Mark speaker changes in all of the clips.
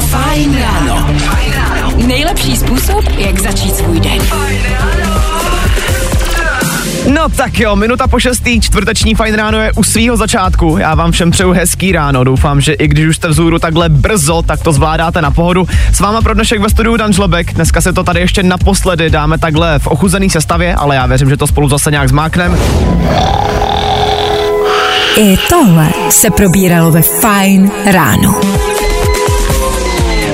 Speaker 1: Fajn ráno. Nejlepší způsob, jak začít svůj den.
Speaker 2: No tak jo, minuta po šestý, čtvrteční fajn ráno je u svýho začátku. Já vám všem přeju hezký ráno. Doufám, že i když už jste vzhůru takhle brzo, tak to zvládáte na pohodu. S váma pro dnešek ve studiu Dan Žlebek. Dneska se to tady ještě naposledy dáme takhle v ochuzený sestavě, ale já věřím, že to spolu zase nějak zmáknem.
Speaker 1: I tohle se probíralo ve Fajn ráno.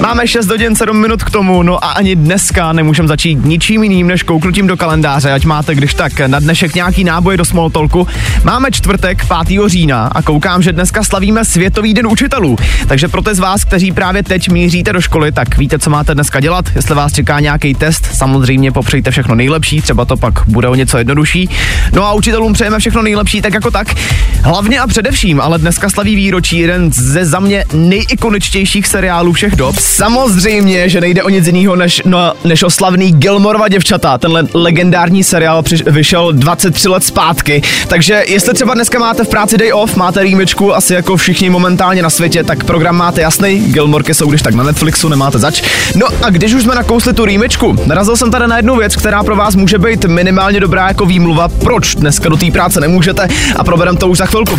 Speaker 2: Máme 6 hodin 7 minut k tomu, no a ani dneska nemůžeme začít ničím jiným než kouknutím do kalendáře, ať máte když tak na dnešek nějaký náboje do Smoltolku. Máme čtvrtek 5. října a koukám, že dneska slavíme Světový den učitelů. Takže pro ty z vás, kteří právě teď míříte do školy, tak víte, co máte dneska dělat. Jestli vás čeká nějaký test, samozřejmě popřejte všechno nejlepší, třeba to pak bude o něco jednodušší. No a učitelům přejeme všechno nejlepší, tak jako tak. Hlavně a především, ale dneska slaví výročí jeden ze za mě nejikoničtějších seriálů všech dob. Samozřejmě, že nejde o nic jiného než, no, než o slavný Gilmorova děvčata. Tenhle legendární seriál přiš, vyšel 23 let zpátky. Takže jestli třeba dneska máte v práci day off, máte rýmičku, asi jako všichni momentálně na světě, tak program máte jasný. Gilmorky jsou když tak na Netflixu, nemáte zač. No a když už jsme nakousli tu rýmičku, narazil jsem tady na jednu věc, která pro vás může být minimálně dobrá jako výmluva, proč dneska do té práce nemůžete a proberem to už za chvilku.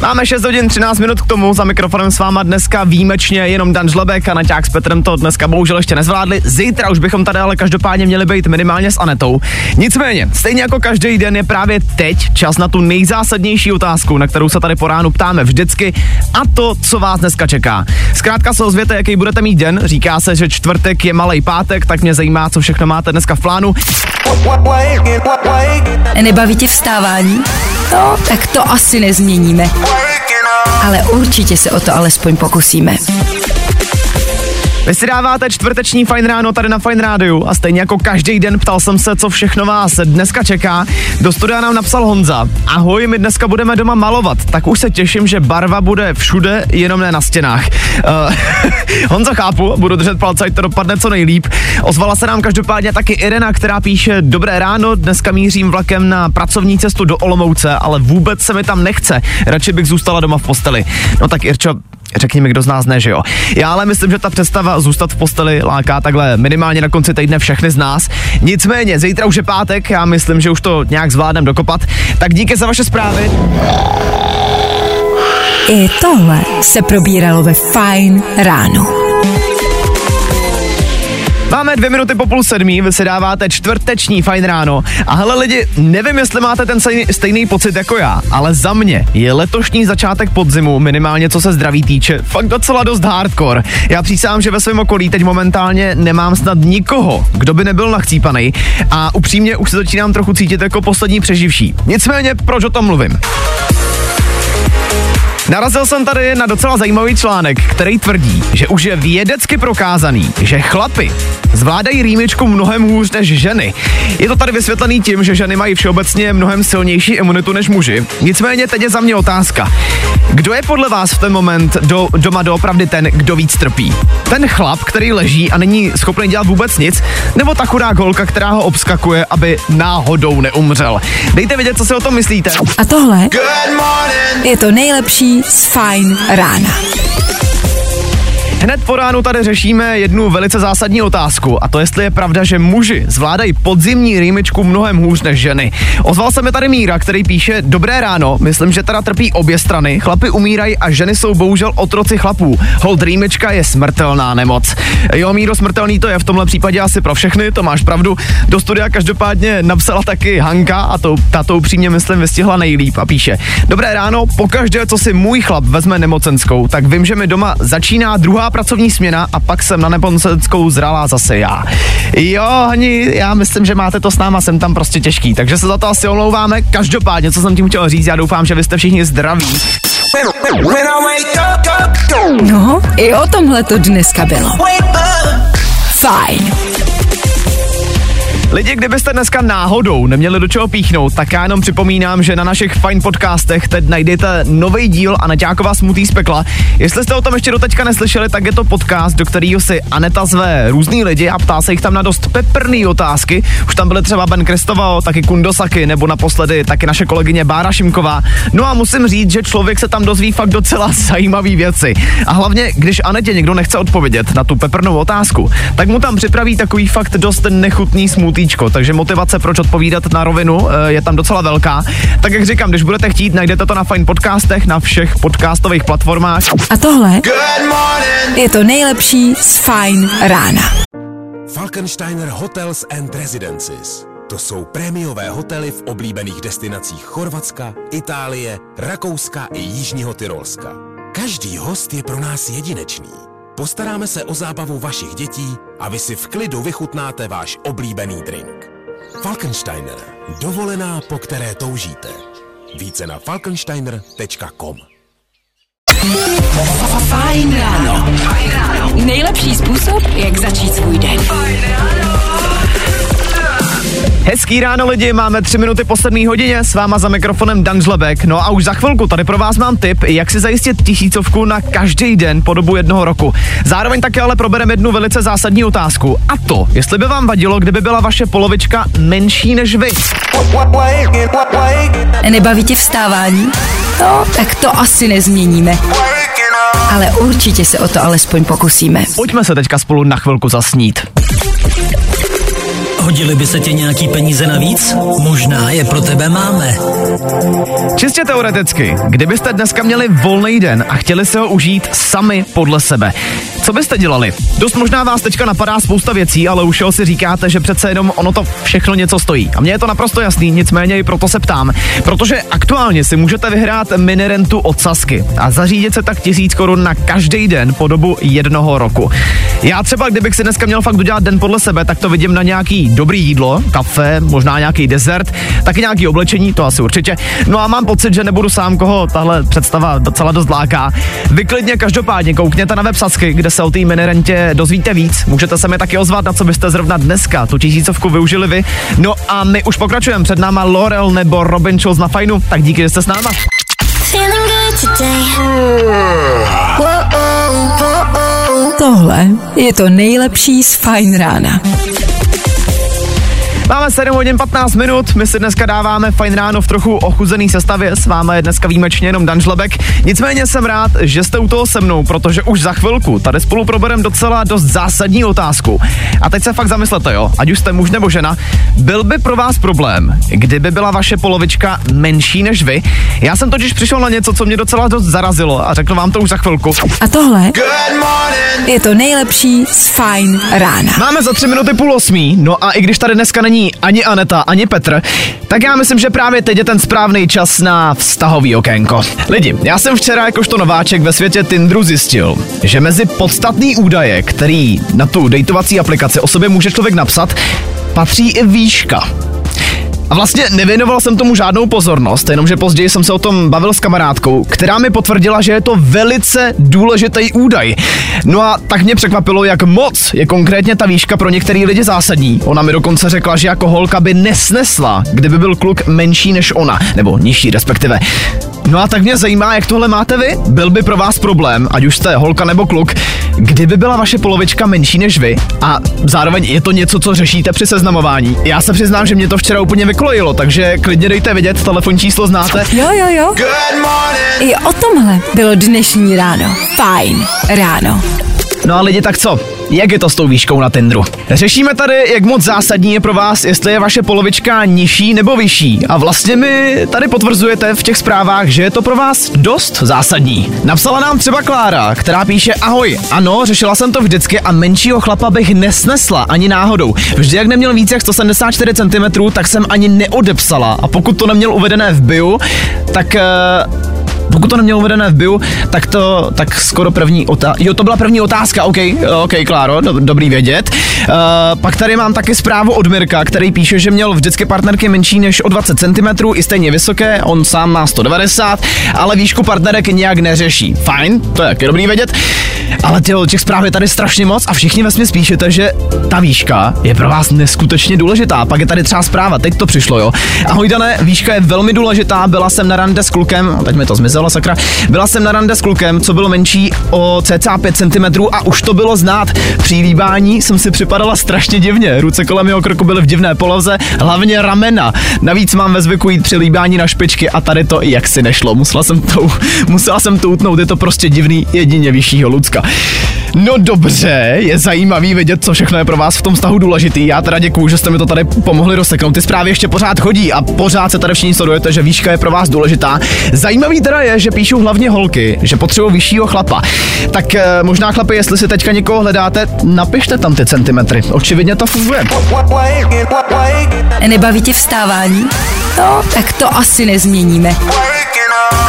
Speaker 2: Máme 6 hodin 13 minut k tomu, za mikrofonem s váma dneska výjimečně jenom Dan Žlebek a Naťák s Petrem to dneska bohužel ještě nezvládli. Zítra už bychom tady ale každopádně měli být minimálně s Anetou. Nicméně, stejně jako každý den je právě teď čas na tu nejzásadnější otázku, na kterou se tady po ránu ptáme vždycky a to, co vás dneska čeká. Zkrátka se ozvěte, jaký budete mít den. Říká se, že čtvrtek je malý pátek, tak mě zajímá, co všechno máte dneska v plánu.
Speaker 1: Nebaví tě vstávání? No, tak to asi nezměníme. Ale určitě se o to alespoň pokusíme.
Speaker 2: Vy si dáváte čtvrteční fajn ráno tady na Fajn rádiu a stejně jako každý den ptal jsem se, co všechno vás dneska čeká. Do studia nám napsal Honza. Ahoj, my dneska budeme doma malovat, tak už se těším, že barva bude všude, jenom ne na stěnách. Uh, Honza chápu, budu držet palce, ať to dopadne co nejlíp. Ozvala se nám každopádně taky Irena, která píše Dobré ráno, dneska mířím vlakem na pracovní cestu do Olomouce, ale vůbec se mi tam nechce. Radši bych zůstala doma v posteli. No tak Irčo, řekněme, kdo z nás ne, že jo. Já ale myslím, že ta představa zůstat v posteli láká takhle minimálně na konci týdne všechny z nás. Nicméně, zítra už je pátek, já myslím, že už to nějak zvládnem dokopat. Tak díky za vaše zprávy.
Speaker 1: I tohle se probíralo ve Fajn ráno.
Speaker 2: Máme dvě minuty po půl sedmí, vy si dáváte čtvrteční fajn ráno. A hele lidi, nevím, jestli máte ten stejný, pocit jako já, ale za mě je letošní začátek podzimu, minimálně co se zdraví týče, fakt docela dost hardcore. Já přísám, že ve svém okolí teď momentálně nemám snad nikoho, kdo by nebyl nachcípaný a upřímně už se začínám trochu cítit jako poslední přeživší. Nicméně, proč o tom mluvím? Narazil jsem tady na docela zajímavý článek, který tvrdí, že už je vědecky prokázaný, že chlapy zvládají rýmičku mnohem hůř než ženy. Je to tady vysvětlený tím, že ženy mají všeobecně mnohem silnější imunitu než muži. Nicméně teď je za mě otázka. Kdo je podle vás v ten moment do, doma doopravdy ten, kdo víc trpí? Ten chlap, který leží a není schopný dělat vůbec nic, nebo ta chudá holka, která ho obskakuje, aby náhodou neumřel? Dejte vědět, co si o tom myslíte.
Speaker 1: A tohle je to nejlepší Fajn rána.
Speaker 2: Hned po ránu tady řešíme jednu velice zásadní otázku a to jestli je pravda, že muži zvládají podzimní rýmičku mnohem hůř než ženy. Ozval se mi tady Míra, který píše Dobré ráno, myslím, že teda trpí obě strany, chlapy umírají a ženy jsou bohužel otroci chlapů. Hold rýmička je smrtelná nemoc. Jo, Míro, smrtelný to je v tomhle případě asi pro všechny, to máš pravdu. Do studia každopádně napsala taky Hanka a to, tato upřímně myslím vystihla nejlíp a píše Dobré ráno, pokaždé, co si můj chlap vezme nemocenskou, tak vím, že mi doma začíná druhá pracovní směna a pak jsem na nemocenskou zralá zase já. Jo, Hani, já myslím, že máte to s náma, jsem tam prostě těžký, takže se za to asi omlouváme. Každopádně, co jsem tím chtěl říct, já doufám, že vy jste všichni zdraví.
Speaker 1: No, i o tomhle to dneska bylo. Fajn.
Speaker 2: Lidi, kdybyste dneska náhodou neměli do čeho píchnout, tak já jenom připomínám, že na našich fajn podcastech teď najdete nový díl Aneťákova smutý z pekla. Jestli jste o tom ještě doteďka neslyšeli, tak je to podcast, do kterého si Aneta zve různý lidi a ptá se jich tam na dost peprný otázky. Už tam byly třeba Ben Kristoval, taky Kundosaky, nebo naposledy taky naše kolegyně Bára Šimková. No a musím říct, že člověk se tam dozví fakt docela zajímavé věci. A hlavně, když Anetě někdo nechce odpovědět na tu peprnou otázku, tak mu tam připraví takový fakt dost nechutný smutíčko. Takže motivace, proč odpovídat na rovinu, eh, je tam docela velká. Tak jak říkám, když budete chtít, najdete to na Fine Podcastech, na všech podcastových platformách.
Speaker 1: A tohle je to nejlepší z Fine rána.
Speaker 3: Falkensteiner Hotels and Residences. To jsou prémiové hotely v oblíbených destinacích Chorvatska, Itálie, Rakouska i Jižního Tyrolska. Každý host je pro nás jedinečný. Postaráme se o zábavu vašich dětí a vy si v klidu vychutnáte váš oblíbený drink. Falkensteiner. Dovolená, po které toužíte. Více na falkensteiner.com
Speaker 1: Fajn ráno. Nejlepší způsob, jak začít svůj den.
Speaker 2: Hezký ráno lidi, máme tři minuty po sedmý hodině, s váma za mikrofonem Dan Žlebek. No a už za chvilku tady pro vás mám tip, jak si zajistit tisícovku na každý den po dobu jednoho roku. Zároveň také ale probereme jednu velice zásadní otázku. A to, jestli by vám vadilo, kdyby byla vaše polovička menší než vy.
Speaker 1: Nebaví tě vstávání? No, tak to asi nezměníme. Ale určitě se o to alespoň pokusíme.
Speaker 2: Pojďme se teďka spolu na chvilku zasnít.
Speaker 4: Hodili by se ti nějaký peníze navíc? Možná je pro tebe máme.
Speaker 2: Čistě teoreticky, kdybyste dneska měli volný den a chtěli se ho užít sami podle sebe, co byste dělali? Dost možná vás teďka napadá spousta věcí, ale už si říkáte, že přece jenom ono to všechno něco stojí. A mně je to naprosto jasný, nicméně i proto se ptám. Protože aktuálně si můžete vyhrát minirentu od Sasky a zařídit se tak tisíc korun na každý den po dobu jednoho roku. Já třeba, kdybych si dneska měl fakt udělat den podle sebe, tak to vidím na nějaký dobrý jídlo, kafe, možná nějaký dezert, taky nějaký oblečení, to asi určitě. No a mám pocit, že nebudu sám, koho tahle představa docela dost láká. Vy klidně každopádně koukněte na web Sasky, kde se o té minirentě dozvíte víc. Můžete se mi taky ozvat, na co byste zrovna dneska tu tisícovku využili vy. No a my už pokračujeme před náma Laurel nebo Robin Schulz na fajnu, tak díky, že jste s náma.
Speaker 1: Tohle je to nejlepší z Fajn rána.
Speaker 2: Máme 7 hodin 15 minut, my si dneska dáváme fajn ráno v trochu ochuzený sestavě, s vámi je dneska výjimečně jenom Dan Žlebek. Nicméně jsem rád, že jste u toho se mnou, protože už za chvilku tady spolu proberem docela dost zásadní otázku. A teď se fakt zamyslete, jo, ať už jste muž nebo žena, byl by pro vás problém, kdyby byla vaše polovička menší než vy? Já jsem totiž přišel na něco, co mě docela dost zarazilo a řeknu vám to už za chvilku.
Speaker 1: A tohle je to nejlepší z Fajn rána.
Speaker 2: Máme za tři minuty půl osmí, no a i když tady dneska není ani Aneta, ani Petr, tak já myslím, že právě teď je ten správný čas na vztahový okénko. Lidi, já jsem včera jakožto nováček ve světě Tinderu zjistil, že mezi podstatný údaje, který na tu dejtovací aplikaci o sobě může člověk napsat, patří i výška. A vlastně nevěnoval jsem tomu žádnou pozornost, jenomže později jsem se o tom bavil s kamarádkou, která mi potvrdila, že je to velice důležitý údaj. No a tak mě překvapilo, jak moc je konkrétně ta výška pro některé lidi zásadní. Ona mi dokonce řekla, že jako holka by nesnesla, kdyby byl kluk menší než ona, nebo nižší respektive. No a tak mě zajímá, jak tohle máte vy? Byl by pro vás problém, ať už jste holka nebo kluk, kdyby byla vaše polovička menší než vy a zároveň je to něco, co řešíte při seznamování. Já se přiznám, že mě to včera úplně vykolojilo, takže klidně dejte vědět, telefonní číslo znáte.
Speaker 1: Jo, jo, jo. I o tomhle bylo dnešní ráno. Fajn ráno.
Speaker 2: No a lidi, tak co? Jak je to s tou výškou na tendru? Řešíme tady, jak moc zásadní je pro vás, jestli je vaše polovička nižší nebo vyšší. A vlastně mi tady potvrzujete v těch zprávách, že je to pro vás dost zásadní. Napsala nám třeba Klára, která píše Ahoj, ano, řešila jsem to vždycky a menšího chlapa bych nesnesla ani náhodou. Vždy, jak neměl více jak 174 cm, tak jsem ani neodepsala. A pokud to neměl uvedené v bio, tak uh, pokud to nemělo uvedené v bio, tak to, tak skoro první otázka. Jo, to byla první otázka, OK, OK, Kláro, do, dobrý vědět. Uh, pak tady mám taky zprávu od Mirka, který píše, že měl vždycky partnerky menší než o 20 cm, i stejně vysoké, on sám má 190, ale výšku partnerek nějak neřeší. Fajn, to je taky dobrý vědět. Ale tyjo, těch zpráv je tady strašně moc a všichni ve píšete, že ta výška je pro vás neskutečně důležitá. Pak je tady třeba zpráva, teď to přišlo, jo. Ahoj Dané, výška je velmi důležitá, byla jsem na rande s klukem, teď mi to zmizelo, sakra, byla jsem na rande s klukem, co bylo menší o cca 5 cm a už to bylo znát. Při líbání jsem si připadala strašně divně, ruce kolem jeho krku byly v divné poloze, hlavně ramena. Navíc mám ve zvyku jít při líbání na špičky a tady to jak si nešlo. Musela jsem to, musela jsem to utnout, je to prostě divný jedině vyššího Lucka. No dobře, je zajímavý vědět, co všechno je pro vás v tom vztahu důležitý. Já teda děkuju, že jste mi to tady pomohli rozseknout. Ty zprávy ještě pořád chodí a pořád se tady všichni sledujete, že výška je pro vás důležitá. Zajímavý teda je, že píšou hlavně holky, že potřebují vyššího chlapa. Tak e, možná chlapi, jestli si teďka někoho hledáte, napište tam ty centimetry. Očividně to funguje.
Speaker 1: Nebaví tě vstávání? No, tak to asi nezměníme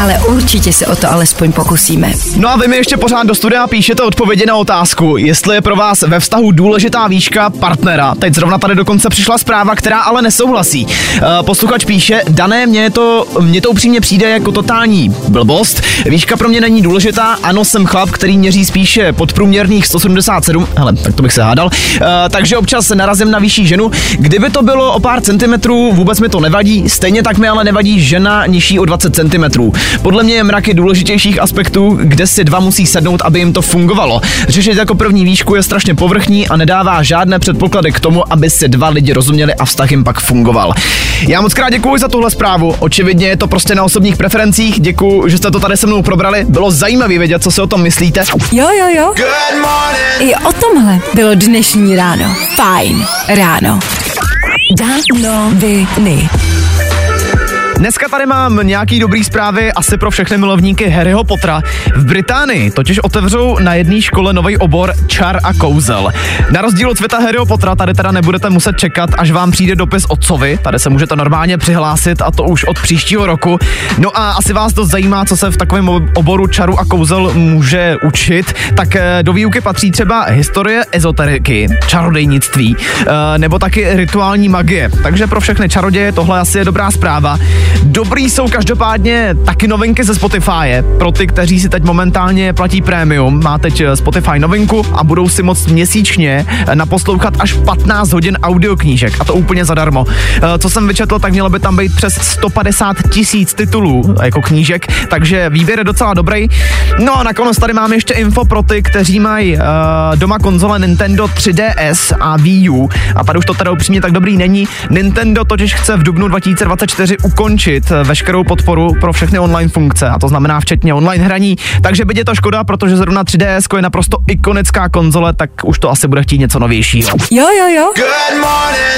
Speaker 1: ale určitě se o to alespoň pokusíme.
Speaker 2: No a vy mi ještě pořád do studia píšete odpovědi na otázku, jestli je pro vás ve vztahu důležitá výška partnera. Teď zrovna tady dokonce přišla zpráva, která ale nesouhlasí. Uh, posluchač píše, dané, mě to, mně to upřímně přijde jako totální blbost. Výška pro mě není důležitá, ano, jsem chlap, který měří spíše podprůměrných 177, hele, tak to bych se hádal, uh, takže občas narazím na vyšší ženu. Kdyby to bylo o pár centimetrů, vůbec mi to nevadí, stejně tak mi ale nevadí žena nižší o 20 centimetrů. Podle mě je mraky důležitějších aspektů, kde si dva musí sednout, aby jim to fungovalo. Řešit jako první výšku je strašně povrchní a nedává žádné předpoklady k tomu, aby si dva lidi rozuměli a vztah jim pak fungoval. Já moc krát děkuji za tuhle zprávu. Očividně je to prostě na osobních preferencích. Děkuji, že jste to tady se mnou probrali. Bylo zajímavé vědět, co si o tom myslíte.
Speaker 1: Jo, jo, jo. I o tomhle bylo dnešní ráno. Fajn ráno. Dávno viny.
Speaker 2: Dneska tady mám nějaký dobrý zprávy asi pro všechny milovníky Harryho Pottera. V Británii totiž otevřou na jedné škole nový obor čar a kouzel. Na rozdíl od světa Harryho Pottera tady teda nebudete muset čekat, až vám přijde dopis otcovi. Tady se můžete normálně přihlásit a to už od příštího roku. No a asi vás to zajímá, co se v takovém oboru čaru a kouzel může učit. Tak eh, do výuky patří třeba historie ezoteriky, čarodejnictví eh, nebo taky rituální magie. Takže pro všechny čaroděje tohle asi je dobrá zpráva. Dobrý jsou každopádně taky novinky ze Spotify. Pro ty, kteří si teď momentálně platí prémium, má teď eh, Spotify novinku a budou si moct měsíčně eh, naposlouchat až 15 hodin audioknížek a to úplně zadarmo. Eh, co jsem vyčetl, tak mělo by tam být přes 150 tisíc titulů jako knížek, takže výběr je docela dobrý. No a nakonec tady mám ještě info pro ty, kteří mají uh, doma konzole Nintendo 3DS a Wii U a tady už to teda upřímně tak dobrý není. Nintendo totiž chce v dubnu 2024 ukončit ukončit veškerou podporu pro všechny online funkce, a to znamená včetně online hraní. Takže by je to škoda, protože zrovna 3DS je naprosto ikonická konzole, tak už to asi bude chtít něco novějšího.
Speaker 1: Jo, jo, jo.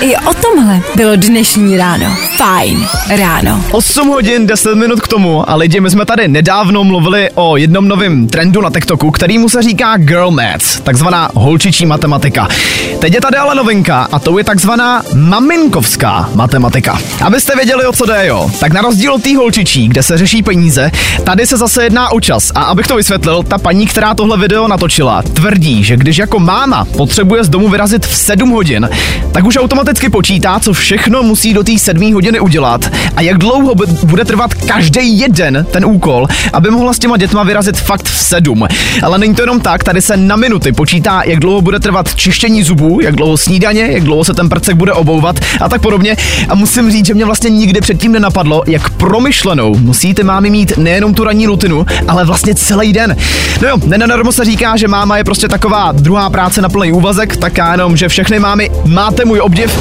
Speaker 1: I o tomhle bylo dnešní ráno. Fajn ráno.
Speaker 2: 8 hodin, 10 minut k tomu a lidi, my jsme tady nedávno mluvili o jednom novém trendu na TikToku, kterýmu se říká Girl Maths, takzvaná holčičí matematika. Teď je tady ale novinka a to je takzvaná maminkovská matematika. Abyste věděli, o co jde, jo tak na rozdíl od té holčičí, kde se řeší peníze, tady se zase jedná o čas. A abych to vysvětlil, ta paní, která tohle video natočila, tvrdí, že když jako máma potřebuje z domu vyrazit v 7 hodin, tak už automaticky počítá, co všechno musí do té 7 hodiny udělat a jak dlouho bude trvat každý jeden ten úkol, aby mohla s těma dětma vyrazit fakt v 7. Ale není to jenom tak, tady se na minuty počítá, jak dlouho bude trvat čištění zubů, jak dlouho snídaně, jak dlouho se ten prcek bude obouvat a tak podobně. A musím říct, že mě vlastně nikdy předtím nenapadlo, napadlo, jak promyšlenou musíte mámy mít nejenom tu ranní rutinu, ale vlastně celý den. No jo, nenadarmo se říká, že máma je prostě taková druhá práce na plný úvazek, tak já jenom, že všechny mámy máte můj obdiv.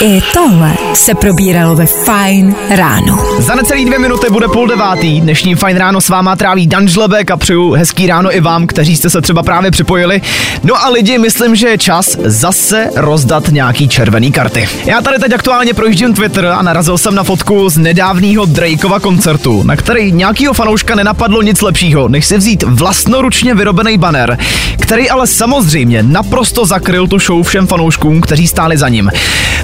Speaker 1: I tohle se probíralo ve Fine ráno.
Speaker 2: Za necelý dvě minuty bude půl devátý. Dnešní Fine ráno s váma tráví Dan Žlebek a přeju hezký ráno i vám, kteří jste se třeba právě připojili. No a lidi, myslím, že je čas zase rozdat nějaký červený karty. Já tady teď aktuálně projíždím Twitter a narazil jsem na fotku z nedávného Drakeova koncertu, na který nějakýho fanouška nenapadlo nic lepšího, než si vzít vlastnoručně vyrobený banner, který ale samozřejmě naprosto zakryl tu show všem fanouškům, kteří stáli za ním.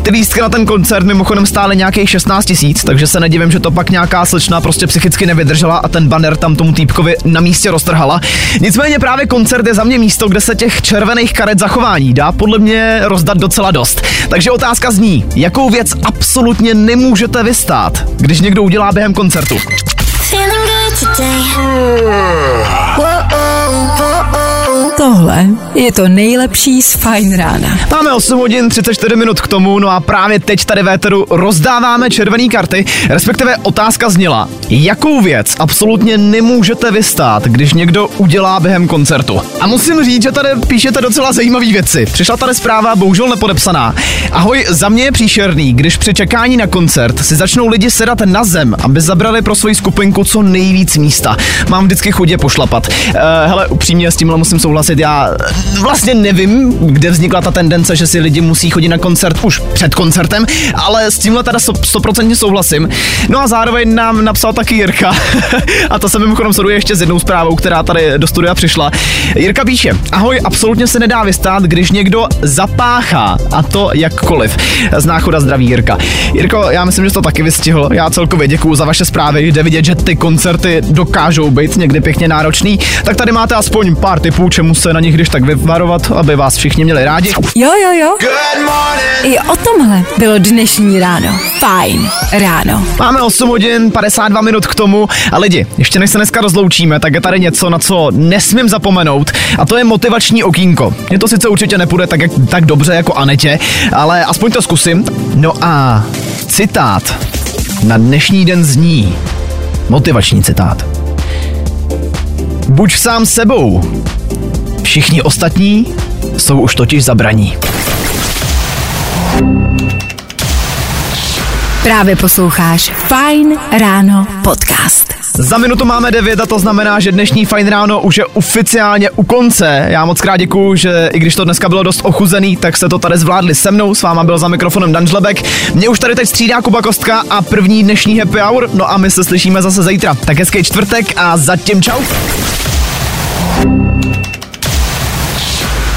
Speaker 2: Ty lístky na ten koncert mimochodem stály nějakých 16 tisíc, takže se nedivím, že to pak nějaká slečna prostě psychicky nevydržela a ten banner tam tomu týpkovi na místě roztrhala. Nicméně právě koncert je za mě místo, kde se těch červených karet zachování dá podle mě rozdat docela dost. Takže otázka zní, jakou věc absolutně nemůžete vystát, když někdo udělá během koncertu.
Speaker 1: Tohle je to nejlepší z Fine Rána.
Speaker 2: Máme 8 hodin 34 minut k tomu, no a právě teď tady véteru rozdáváme červené karty, respektive otázka zněla, jakou věc absolutně nemůžete vystát, když někdo udělá během koncertu. A musím říct, že tady píšete docela zajímavé věci. Přišla tady zpráva, bohužel nepodepsaná. Ahoj, za mě je příšerný, když při čekání na koncert si začnou lidi sedat na zem, aby zabrali pro svoji skupinku co nejvíc místa. Mám vždycky chudě pošlapat. Uh, hele, upřímně s tímhle musím souhlasit. Já vlastně nevím, kde vznikla ta tendence, že si lidi musí chodit na koncert už před koncertem, ale s tímhle teda stoprocentně souhlasím. No a zároveň nám napsal taky Jirka, a to se mimochodem sleduje ještě s jednou zprávou, která tady do studia přišla. Jirka píše, ahoj, absolutně se nedá vystát, když někdo zapáchá, a to jakkoliv. Z náchoda zdraví Jirka. Jirko, já myslím, že to taky vystihl. Já celkově děkuju za vaše zprávy, jde vidět, že ty koncerty dokážou být někdy pěkně náročný. Tak tady máte aspoň pár typů, čemu se na nich když tak vyvarovat, aby vás všichni měli rádi.
Speaker 1: Jo, jo, jo. I o tomhle bylo dnešní ráno. Fajn ráno.
Speaker 2: Máme 8 hodin, 52 minut k tomu a lidi, ještě než se dneska rozloučíme, tak je tady něco, na co nesmím zapomenout a to je motivační okýnko. Mně to sice určitě nepůjde tak, tak dobře jako Anetě, ale aspoň to zkusím. No a citát na dnešní den zní. Motivační citát. Buď sám sebou. Všichni ostatní jsou už totiž zabraní.
Speaker 1: Právě posloucháš Fine Ráno podcast.
Speaker 2: Za minutu máme 9 a to znamená, že dnešní Fine Ráno už je oficiálně u konce. Já moc krát děkuju, že i když to dneska bylo dost ochuzený, tak se to tady zvládli se mnou. S váma byl za mikrofonem Dan Žlebek. Mě už tady teď střídá Kuba Kostka a první dnešní happy hour. No a my se slyšíme zase zítra. Tak hezký čtvrtek a zatím čau.